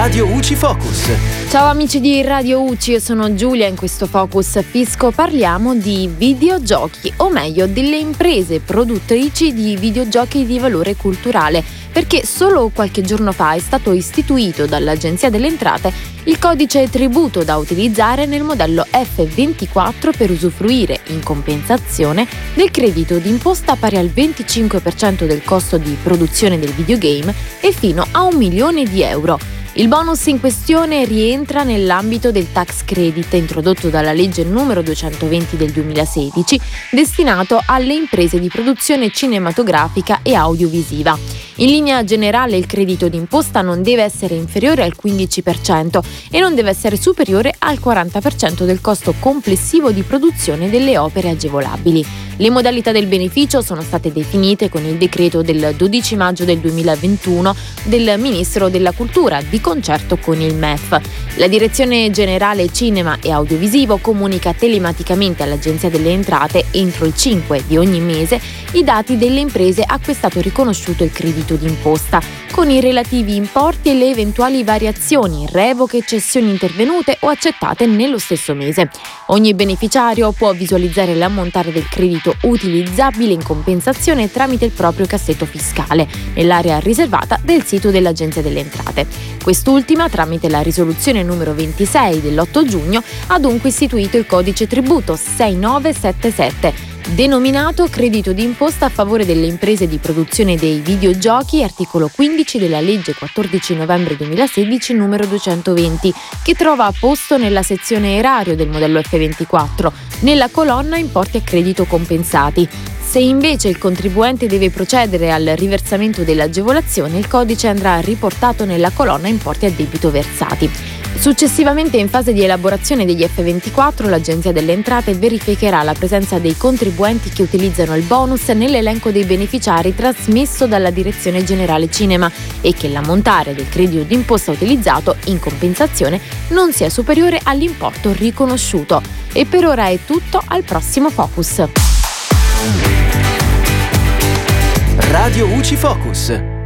Radio UCI Focus. Ciao amici di Radio UCI, io sono Giulia. In questo Focus Fisco parliamo di videogiochi, o meglio delle imprese produttrici di videogiochi di valore culturale, perché solo qualche giorno fa è stato istituito dall'Agenzia delle Entrate il codice tributo da utilizzare nel modello F24 per usufruire, in compensazione, del credito d'imposta pari al 25% del costo di produzione del videogame e fino a un milione di euro. Il bonus in questione rientra nell'ambito del tax credit introdotto dalla legge numero 220 del 2016 destinato alle imprese di produzione cinematografica e audiovisiva. In linea generale il credito d'imposta non deve essere inferiore al 15% e non deve essere superiore al 40% del costo complessivo di produzione delle opere agevolabili. Le modalità del beneficio sono state definite con il decreto del 12 maggio del 2021 del Ministro della Cultura di concerto con il MEF. La Direzione Generale Cinema e Audiovisivo comunica telematicamente all'Agenzia delle Entrate entro il 5 di ogni mese i dati delle imprese a cui è stato riconosciuto il credito d'imposta, con i relativi importi e le eventuali variazioni, revoche cessioni intervenute o accettate nello stesso mese. Ogni beneficiario può visualizzare l'ammontare del credito credito utilizzabile in compensazione tramite il proprio cassetto fiscale nell'area riservata del sito dell'Agenzia delle Entrate. Quest'ultima, tramite la risoluzione numero 26 dell'8 giugno, ha dunque istituito il codice tributo 6977 denominato credito d'imposta a favore delle imprese di produzione dei videogiochi, articolo 15 della legge 14 novembre 2016 numero 220, che trova posto nella sezione erario del modello F24, nella colonna importi a credito compensati. Se invece il contribuente deve procedere al riversamento dell'agevolazione, il codice andrà riportato nella colonna importi a debito versati. Successivamente, in fase di elaborazione degli F24, l'Agenzia delle Entrate verificherà la presenza dei contribuenti che utilizzano il bonus nell'elenco dei beneficiari trasmesso dalla Direzione Generale Cinema e che l'ammontare del credito d'imposta utilizzato in compensazione non sia superiore all'importo riconosciuto. E per ora è tutto, al prossimo Focus. Radio UCI Focus.